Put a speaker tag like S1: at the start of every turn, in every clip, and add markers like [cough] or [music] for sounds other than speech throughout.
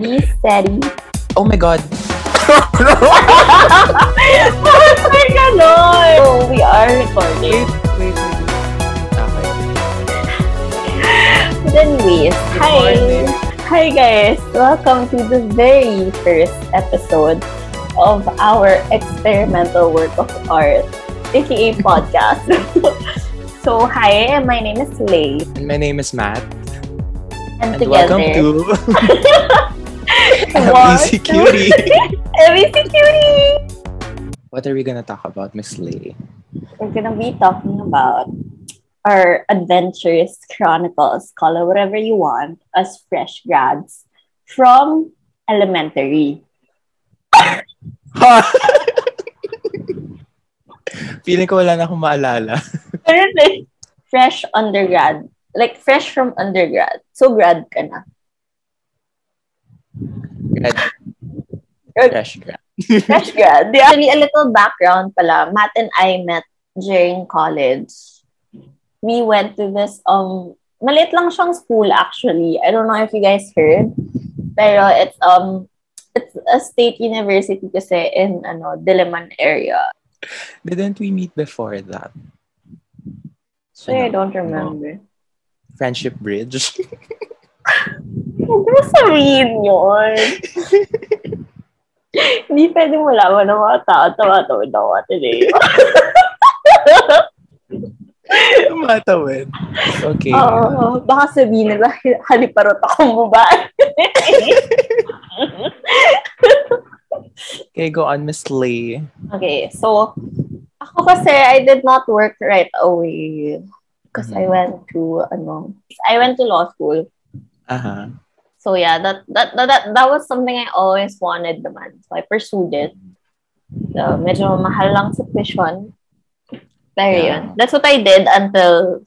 S1: Be steady.
S2: Oh my God.
S1: Bakit may ganon? Oh, we are recording.
S2: Wait, wait, wait. Okay.
S1: Anyways, hi. Hi guys. Welcome to the very first episode of our experimental work of art, aka podcast. [laughs] so, hi, my name is Lay.
S2: And my name is Matt.
S1: And,
S2: And
S1: together,
S2: welcome to [laughs]
S1: One,
S2: MBC
S1: two,
S2: Cutie.
S1: MBC Cutie!
S2: What are we gonna talk about, Miss Lee?
S1: We're gonna be talking about our adventures, chronicles, call it whatever you want, as fresh grads from elementary. [laughs]
S2: Feeling ko wala na akong maalala.
S1: Pero like, fresh undergrad. Like, fresh from undergrad. So, grad ka na.
S2: Grad.
S1: Grad.
S2: Fresh grad.
S1: Fresh grad. [laughs] Yeah. Actually, a little background pala. Matt and I met during college. We went to this, um, maliit lang siyang school actually. I don't know if you guys heard. Pero it's, um, it's a state university kasi in, ano, Diliman area.
S2: Didn't we meet before that?
S1: So, I don't remember.
S2: Friendship Bridge. [laughs]
S1: Huwag mo sabihin yun. Hindi pwede mo laman ng mga tao. Tawa-tawid ako today.
S2: Tumatawid. Okay.
S1: Oo. baka sabihin nila, haliparot akong babae.
S2: Okay, go on, Miss Lay.
S1: okay, so, ako kasi, I did not work right away. Because I
S2: Mhm.
S1: went to, ano, I went to law school.
S2: Aha.
S1: So yeah, that that that that, that was something I always wanted naman. So I pursued it. So medyo mahal lang sa tuition. Pero
S2: Yeah.
S1: yun. That's what I did until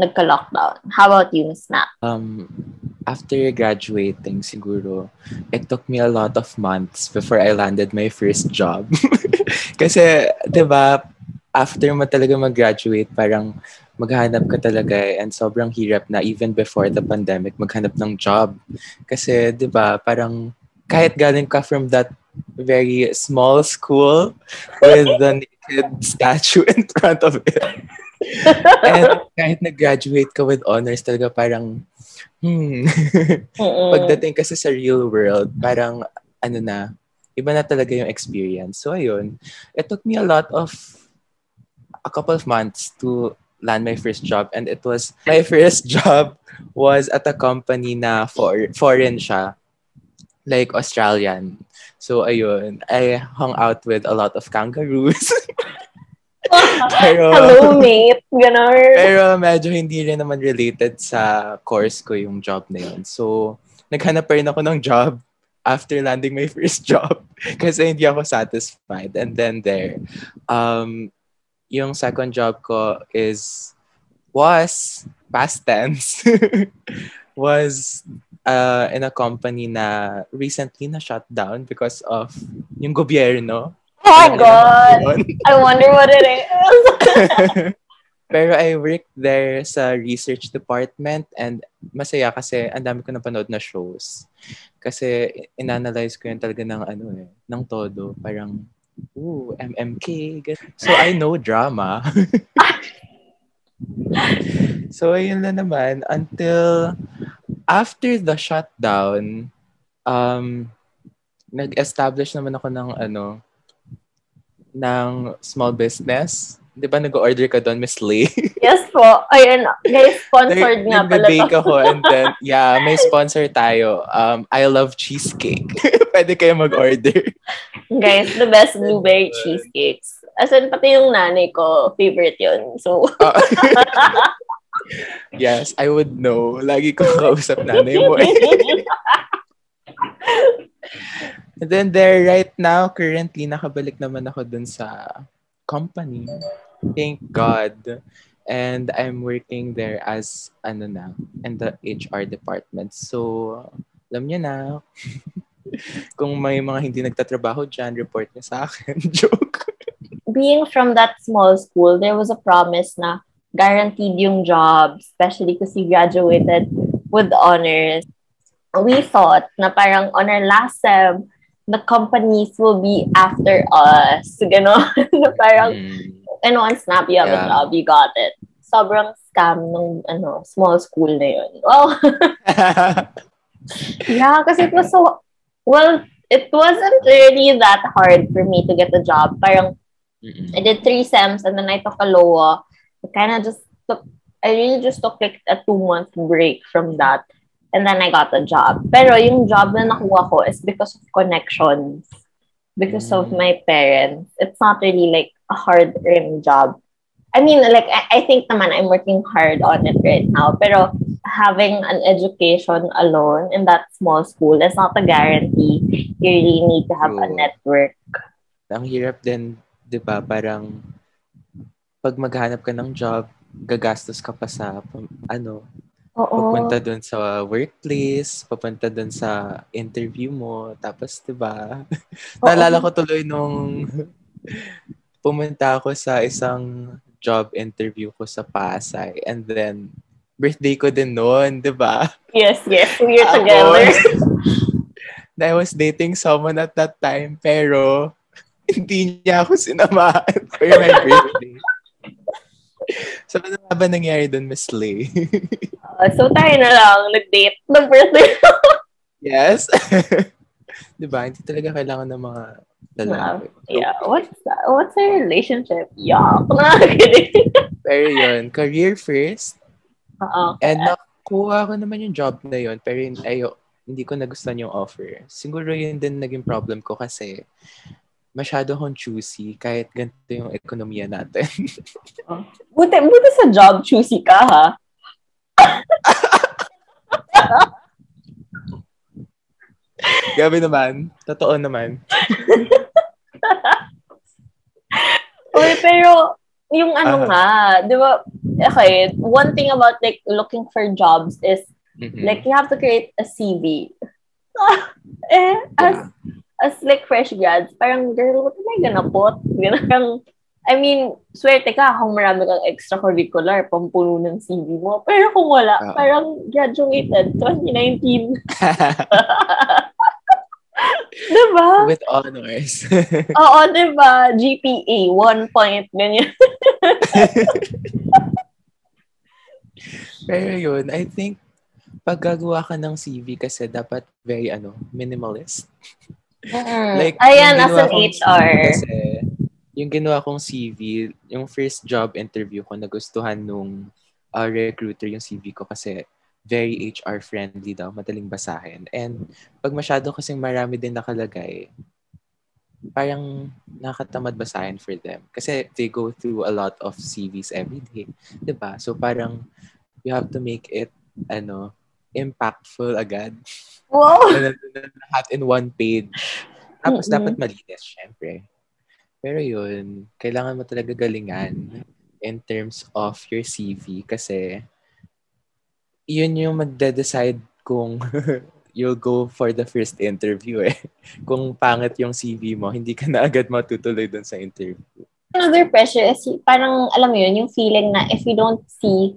S1: nagka-lockdown. How about you, Miss Nat?
S2: Um, after graduating, siguro, it took me a lot of months before I landed my first job. [laughs] Kasi, di ba, after mo talaga mag-graduate, parang maghanap ka talaga eh, and sobrang hirap na even before the pandemic maghanap ng job. Kasi, di ba, parang kahit galing ka from that very small school with the naked statue in front of it. And kahit nag-graduate ka with honors, talaga parang, hmm, pagdating kasi sa real world, parang, ano na, iba na talaga yung experience. So, ayun, it took me a lot of, a couple of months to land my first job. And it was, my [laughs] first job was at a company na for, foreign siya, like Australian. So, ayun, I hung out with a lot of kangaroos. [laughs] Pero,
S1: Hello, mate. Ganon.
S2: pero medyo hindi rin naman related sa course ko yung job na yun. So, naghanap pa rin ako ng job after landing my [laughs] first job kasi hindi ako satisfied. And then there, um, yung second job ko is, was, past tense, [laughs] was uh, in a company na recently na shut down because of yung gobyerno.
S1: Oh my God. I wonder what it is. [laughs]
S2: Pero I worked there sa research department and masaya kasi ang dami ko napanood na shows. Kasi inanalyze ko yun talaga ng ano eh, ng todo. Parang, ooh, MMK. So I know drama. [laughs] so ayun na naman until after the shutdown, um, nag-establish naman ako ng ano, ng small business. Di ba nag-order ka doon, Miss Lee? [laughs]
S1: yes po. Ayun. Guys, sponsored nga pala to.
S2: ako and then, yeah, may sponsor tayo. Um, I love cheesecake. [laughs] Pwede kayo mag-order.
S1: Guys, the best blueberry cheesecakes. As in, pati yung nanay ko, favorite yun. So, [laughs]
S2: Ah. yes, I would know. Lagi ko kausap nanay mo eh. [laughs] And then there, right now, currently, nakabalik naman ako dun sa company. Thank God. And I'm working there as, ano na, in the HR department. So, alam niyo na, [laughs] kung may mga hindi nagtatrabaho dyan, report niyo sa akin. [laughs] Joke.
S1: being from that small school, there was a promise na guaranteed yung job, especially you graduated with honors. we thought na parang on our last sem, the companies will be after us. [laughs] Gano'n. parang, mm. Ano, on Snap, you have yeah. a job, you got it. Sobrang scam ng ano, small school na yun. Oh. [laughs] yeah, kasi it was so, well, it wasn't really that hard for me to get a job. Parang, Mm-mm. I did three sems and then I took a LOA. I kind of just took, I really just took like a two-month break from that. And then I got a job. Pero yung job na nakuha ko is because of connections. Because mm. of my parents. It's not really like a hard-earned job. I mean, like, I, I think naman I'm working hard on it right now. Pero having an education alone in that small school is not a guarantee. You really need to have True. a network.
S2: Ang hirap din, di ba? Parang pag maghanap ka ng job, gagastos ka pa sa, ano,
S1: Oo.
S2: Papunta doon sa workplace, papunta doon sa interview mo. Tapos, di ba? [laughs] Naalala ko tuloy nung pumunta ako sa isang job interview ko sa Pasay. And then, birthday ko din noon, di ba?
S1: Yes, yes. We're together. [laughs]
S2: I was dating someone at that time, pero [laughs] hindi niya ako sinamahan [laughs] for my birthday. so, ano nga ba nangyari doon, Miss Lay?
S1: uh, so, tayo na lang nag-date ng birthday
S2: Yes. Di ba? Hindi talaga kailangan ng mga lalaki.
S1: yeah. What's that? What's our relationship? Yuck. [laughs]
S2: pero yun, career first.
S1: Oo.
S2: And nakuha ko naman yung job na yun, pero ayo, hindi ko nagustuhan yung offer. Siguro yun din naging problem ko kasi masyado akong choosy kahit ganito yung ekonomiya natin.
S1: oh. buti, buti sa job, choosy ka ha? [laughs]
S2: Gabi naman. Totoo naman. [laughs]
S1: pero yung ano uh-huh. nga, di ba, okay, one thing about like looking for jobs is mm-hmm. like you have to create a CV. [laughs] eh, as as like fresh grads, parang, girl, what am I gonna put? [laughs] Ganun, I mean, swerte ka kung marami kang extracurricular, pampuno ng CV mo. Pero kung wala, uh-huh. parang graduated 2019. [laughs] diba?
S2: With honors. [laughs]
S1: Oo, diba? GPA, one point, ganyan. [laughs]
S2: Pero yun, I think, pag gagawa ka ng CV kasi dapat very, ano, minimalist.
S1: Mm-hmm. like, Ayan, as an HR.
S2: Kasi, yung ginawa kong CV, yung first job interview ko, nagustuhan nung uh, recruiter yung CV ko kasi very HR friendly daw, madaling basahin. And pag masyado kasing marami din nakalagay, parang nakatamad basahin for them. Kasi they go through a lot of CVs every day. ba diba? So parang you have to make it ano impactful agad.
S1: Wow! [laughs]
S2: Lahat in one page. Tapos mm-hmm. dapat malinis, syempre. Pero yun, kailangan mo talaga galingan in terms of your CV kasi yun yung magde-decide kung [laughs] you'll go for the first interview eh. Kung pangit yung CV mo, hindi ka na agad matutuloy dun sa interview.
S1: Another pressure is parang, alam mo yun, yung feeling na if you don't see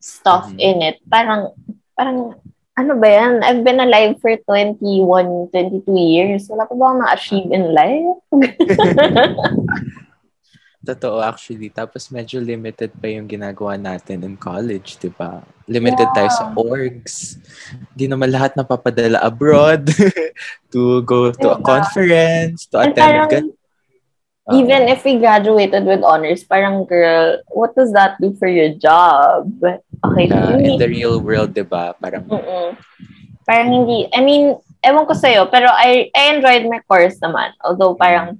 S1: stuff mm-hmm. in it, parang, parang ano ba yan? I've been alive for 21, 22 years. Wala pa ba akong na-achieve in life? [laughs]
S2: Totoo actually. Tapos medyo limited pa yung ginagawa natin in college, di ba? Limited yeah. tayo sa orgs. Di naman lahat napapadala abroad [laughs] to go to diba? a conference, to attend parang,
S1: Even if we graduated with honors, parang girl, what does that do for your job? Okay.
S2: Uh, in the real world, di ba? Parang,
S1: Mm-mm. parang hindi, I mean, ewan ko sa'yo, pero I, I enjoyed my course naman. Although parang,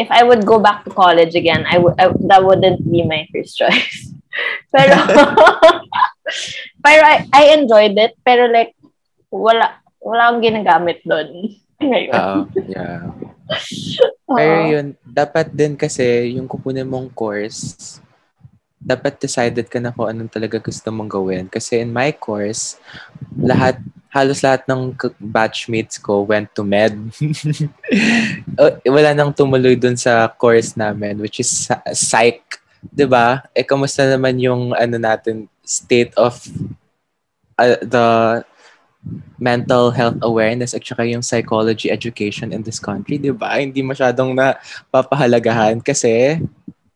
S1: if I would go back to college again, I would, that wouldn't be my first choice. [laughs] pero, [laughs] pero I, I enjoyed it, pero like, wala, wala akong ginagamit doon. [laughs]
S2: Ngayon. Uh, yeah. Pero yun, dapat din kasi yung kukunin mong course, dapat decided ka na kung anong talaga gusto mong gawin. Kasi in my course, lahat, halos lahat ng batchmates ko went to med. [laughs] Wala nang tumuloy dun sa course namin, which is psych. ba? Eh kamusta naman yung ano natin state of uh, the mental health awareness at saka yung psychology education in this country, di ba? Hindi masyadong na papahalagahan kasi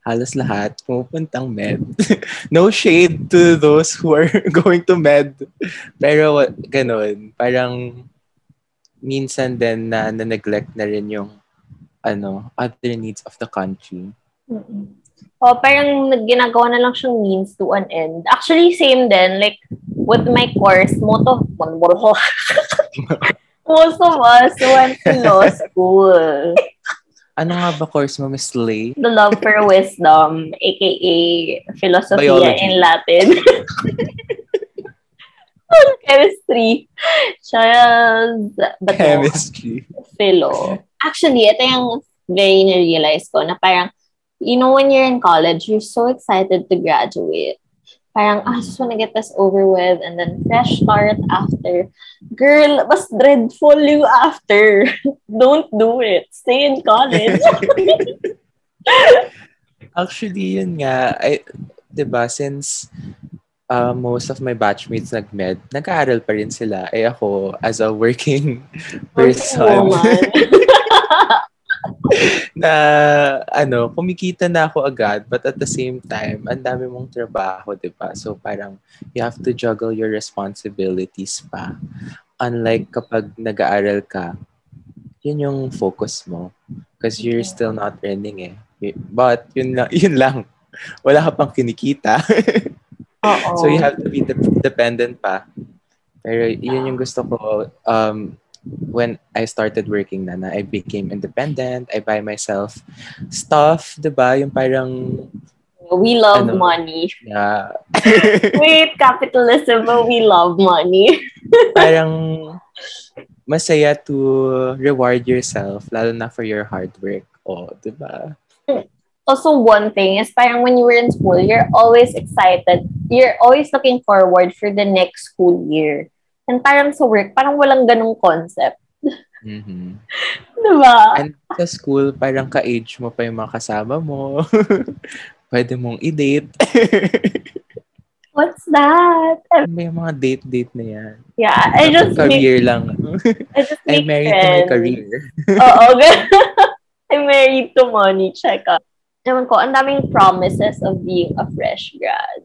S2: halos lahat pumupuntang med. [laughs] no shade to those who are [laughs] going to med. Pero ganun, parang minsan din na, na-neglect na rin yung ano, other needs of the country.
S1: Mm-mm. Oh, parang ginagawa na lang siyang means to an end. Actually, same din. Like, with my course, most of, [laughs] most of us went to law school.
S2: Ano nga ba course mo, Miss Lay?
S1: The Love for Wisdom, aka Philosophia
S2: Biology.
S1: in Latin. [laughs] Chemistry. Charles, but no,
S2: Chemistry.
S1: philo. Actually, ito yung very na-realize ko na parang, you know, when you're in college, you're so excited to graduate. Parang, ah, I just wanna get this over with and then fresh start after. Girl, mas dreadful you after. [laughs] Don't do it. Stay in college. [laughs]
S2: Actually, yun nga, I, 'di ba, since uh, most of my batchmates nag-med, nag-aaral pa rin sila. Eh ako, as a working [laughs] person,
S1: Woman. [laughs]
S2: na ano, kumikita na ako agad, but at the same time, ang dami mong trabaho, 'di ba? So parang you have to juggle your responsibilities pa. Unlike kapag nag-aaral ka, yun yung focus mo because you're still not earning eh. But yun lang, [laughs] yun lang. Wala ka pang kinikita. [laughs] So you have to be de- dependent pa. Pero yun yung gusto ko um when I started working na, na I became independent, I buy myself stuff, 'di ba? Yung parang
S1: We love
S2: Ano?
S1: money.
S2: yeah, [laughs]
S1: Wait, capitalism, but we love money. [laughs]
S2: parang masaya to reward yourself lalo na for your hard work. Oh, 'di ba?
S1: also one thing is parang when you were in school, you're always excited. You're always looking forward for the next school year. And parang sa work, parang walang ganong concept.
S2: Mhm. [laughs]
S1: Diba?
S2: And sa school, parang ka-age mo pa yung mga kasama mo. [laughs] Pwede mong i-date. [laughs]
S1: What's that?
S2: May mga date-date na yan.
S1: Yeah, I just make,
S2: career lang.
S1: I just
S2: I'm
S1: make
S2: married to my
S1: friends.
S2: career.
S1: Oo, gan- I'm married to money. Check up. Ewan ko, ang daming promises of being a fresh grad.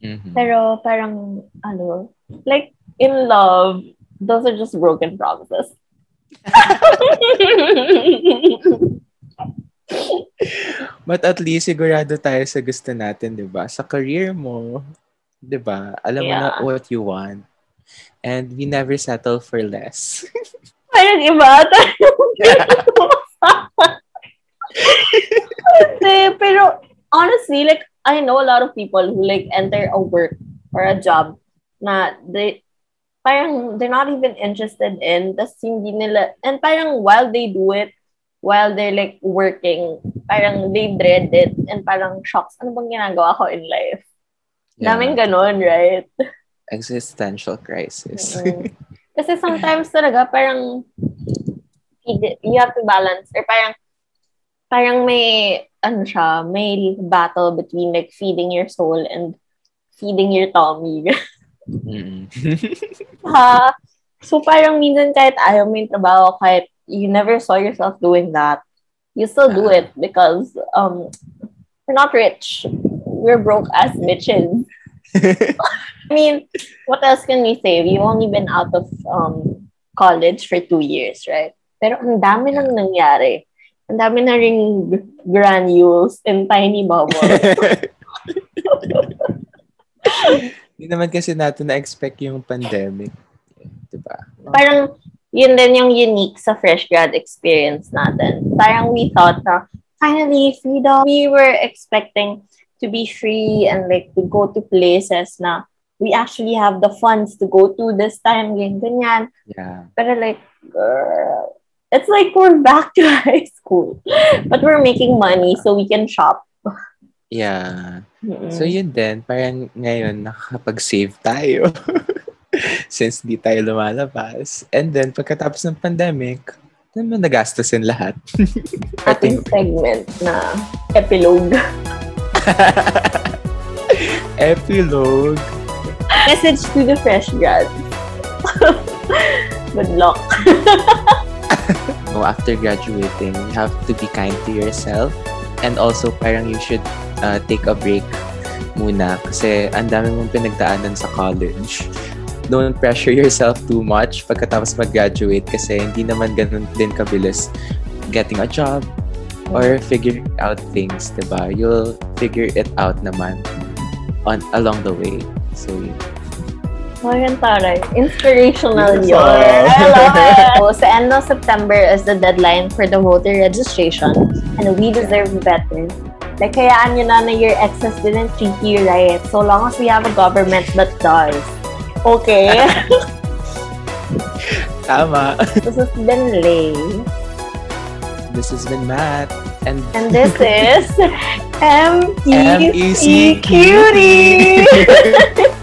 S2: Mhm.
S1: Pero parang, ano, like, in love, those are just broken promises. [laughs]
S2: But at least sigurado tayo sa gusto natin, 'di ba? Sa career mo, 'di ba? Alam mo na what you want. And we never settle for less. [laughs]
S1: parang iba. [laughs] Hindi, pero honestly, like, I know a lot of people who like enter a work or a job na they parang they're not even interested in tas hindi nila and parang while they do it while they're like working parang they dread it and parang shocks ano bang ginagawa ko in life daming ganon right
S2: Existential crisis.
S1: Mm. [laughs] Kasi sometimes talaga parang you have to balance or parang parang may ano siya, may battle between like feeding your soul and feeding your tummy. [laughs]
S2: Mm-mm. [laughs]
S1: ha? So parang minsan kahit ayaw mo yung trabaho, kahit you never saw yourself doing that, you still do it because um we're not rich. We're broke as bitches. [laughs] I mean, what else can we say? We've only been out of um, college for two years, right? Pero ang dami nang nangyari. Ang dami na ring granules and tiny bubbles. [laughs]
S2: Hindi naman kasi natin na-expect yung pandemic. Di ba?
S1: Parang yun din yung unique sa fresh grad experience natin. Parang we thought na finally freedom. We were expecting to be free and like to go to places na we actually have the funds to go to this time, ganyan, ganyan.
S2: Yeah.
S1: Pero like, girl, it's like we're back to [laughs] high school. But we're making money so we can shop.
S2: Yeah.
S1: Mm-mm.
S2: So yun din, parang ngayon nakakapag-save tayo. [laughs] Since di tayo lumalabas. And then, pagkatapos ng pandemic, naman nagastusin lahat. [laughs]
S1: ating segment na epilogue. [laughs]
S2: Epilogue.
S1: Message to the fresh grads. Good luck.
S2: no, after graduating, you have to be kind to yourself. And also, parang you should uh, take a break muna kasi ang dami mong pinagdaanan sa college. Don't pressure yourself too much pagkatapos mag-graduate kasi hindi naman ganun din kabilis getting a job or figuring out things, diba? You'll figure it out naman on along the way. So, yun.
S1: Oh, yan taray. Inspirational
S2: Yes,
S1: yun.
S2: ah. [laughs]
S1: I love it. So, sa end of September is the deadline for the voter registration and we deserve better. Like, kayaan nyo na na your exes didn't treat you right so long as we have a government that does. Okay? [laughs]
S2: Tama.
S1: this has been Lay.
S2: This has been Matt. And
S1: And this [laughs] is M-E-C
S2: M-E-C
S1: Cutie. [laughs]